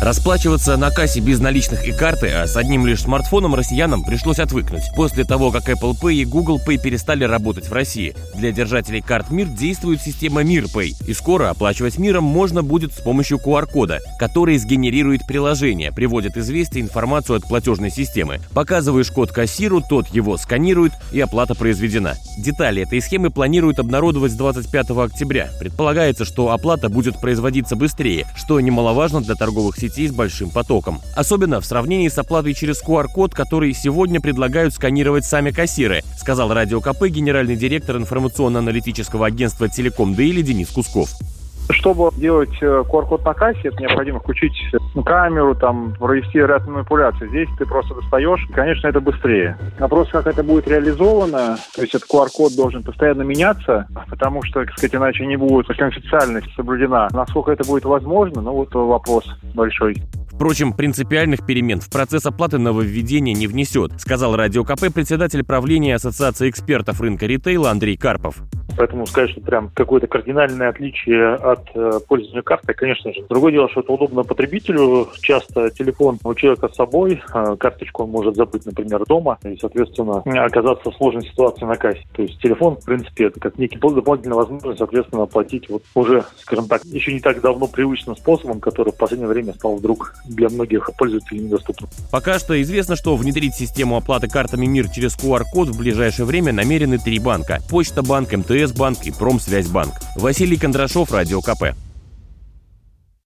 Расплачиваться на кассе без наличных и карты, а с одним лишь смартфоном россиянам пришлось отвыкнуть. После того, как Apple Pay и Google Pay перестали работать в России. Для держателей карт МИР действует система Мир Pay. И скоро оплачивать миром можно будет с помощью QR-кода, который сгенерирует приложение, приводит известие информацию от платежной системы. Показываешь код кассиру, тот его сканирует и оплата произведена. Детали этой схемы планируют обнародовать с 25 октября. Предполагается, что оплата будет производиться быстрее, что немаловажно для торговых сетей сетей с большим потоком. Особенно в сравнении с оплатой через QR-код, который сегодня предлагают сканировать сами кассиры, сказал Радио КП генеральный директор информационно-аналитического агентства «Телеком Дейли» Денис Кусков. Чтобы делать QR-код э, на кассе, это необходимо включить ну, камеру, там, провести ряд манипуляций. Здесь ты просто достаешь, конечно, это быстрее. Вопрос, как это будет реализовано, то есть этот QR-код должен постоянно меняться, потому что, так сказать, иначе не будет конфиденциальность соблюдена. Насколько это будет возможно, ну вот вопрос большой. Впрочем, принципиальных перемен в процесс оплаты нововведения не внесет, сказал Радио КП председатель правления Ассоциации экспертов рынка ритейла Андрей Карпов. Поэтому сказать, что прям какое-то кардинальное отличие от э, пользования картой, конечно же. Другое дело, что это удобно потребителю. Часто телефон у человека с собой, э, карточку он может забыть, например, дома, и, соответственно, оказаться в сложной ситуации на кассе. То есть телефон, в принципе, это как некий дополнительная возможность, соответственно, оплатить вот уже, скажем так, еще не так давно привычным способом, который в последнее время стал вдруг для многих пользователей недоступным. Пока что известно, что внедрить систему оплаты картами МИР через QR-код в ближайшее время намерены три банка – Почта банк, МТС банк и Промсвязьбанк. Василий Кондрашов, Радио КП.